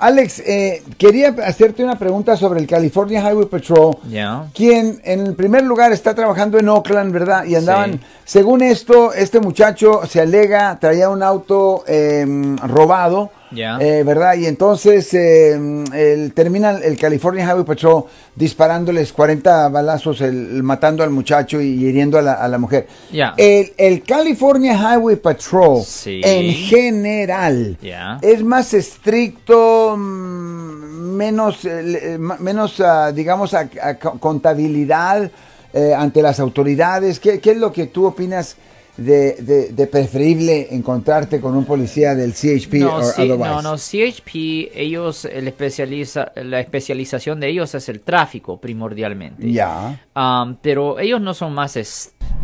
Alex, eh, quería hacerte una pregunta sobre el California Highway Patrol. Quien en primer lugar está trabajando en Oakland, ¿verdad? Y andaban, Sí. según esto, este muchacho se alega, traía un auto em, robado. Eh, ¿Verdad? Y entonces em, el, termina el California Highway Patrol disparándoles 40 balazos, el- matando al muchacho y hiriendo a la, a la mujer. Ya. El, el California Highway Patrol, Sí. en general, es más estricto, mm, menos, eh, eh, menos ah, digamos, a- a co- contabilidad eh, ante las autoridades. ¿Qué, qué es lo que tú opinas de, de- de preferible encontrarte con un policía del CHP No, o sí, otherwise? no, no, CHP, ellos, el especializa, la especialización de ellos es el tráfico primordialmente. Ya. Um, pero ellos no son más es-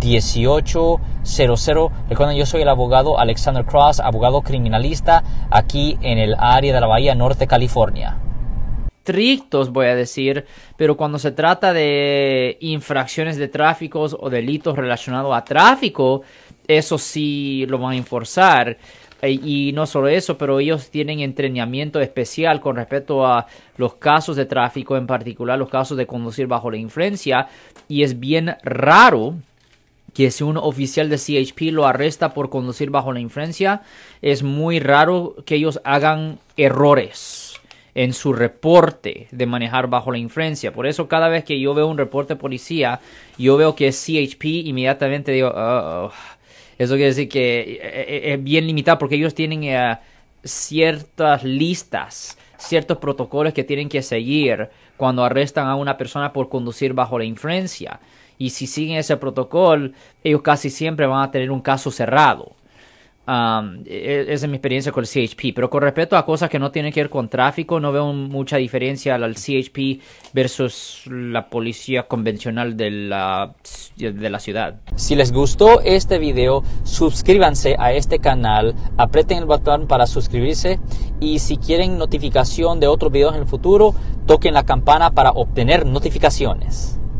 1-800-530-1800. Recuerden, yo soy el abogado Alexander Cross, abogado criminalista aquí en el área de la Bahía Norte, California. estrictos, voy a decir, pero cuando se trata de infracciones de tráfico o delitos relacionados a tráfico, eso sí lo van a enforzar. E- Y no solo eso, pero ellos tienen entrenamiento especial con respecto a los casos de tráfico, en particular los casos de conducir bajo la influencia, y es bien raro que si un oficial de CHP lo arresta por conducir bajo la influencia, es muy raro que ellos hagan errores en su reporte de manejar bajo la influencia. Por eso cada vez que yo veo un reporte de policía, yo veo que es CHP, inmediatamente digo, "Oh, oh". eso quiere decir que eh, eh, es bien limitado porque ellos tienen eh, ciertas listas, ciertos protocolos que tienen que seguir cuando arrestan a una persona por conducir bajo la influencia. Y si siguen ese protocolo, ellos casi siempre van a tener un caso cerrado. Um, e- esa es mi experiencia con el CHP. Pero con respecto a cosas que no tienen que ver con tráfico, no veo mucha diferencia al CHP versus la policía convencional de la, de la ciudad. Si les gustó este video, suscríbanse a este canal, aprieten el botón para suscribirse y si quieren notificación de otros videos en el futuro, toquen la campana para obtener notificaciones.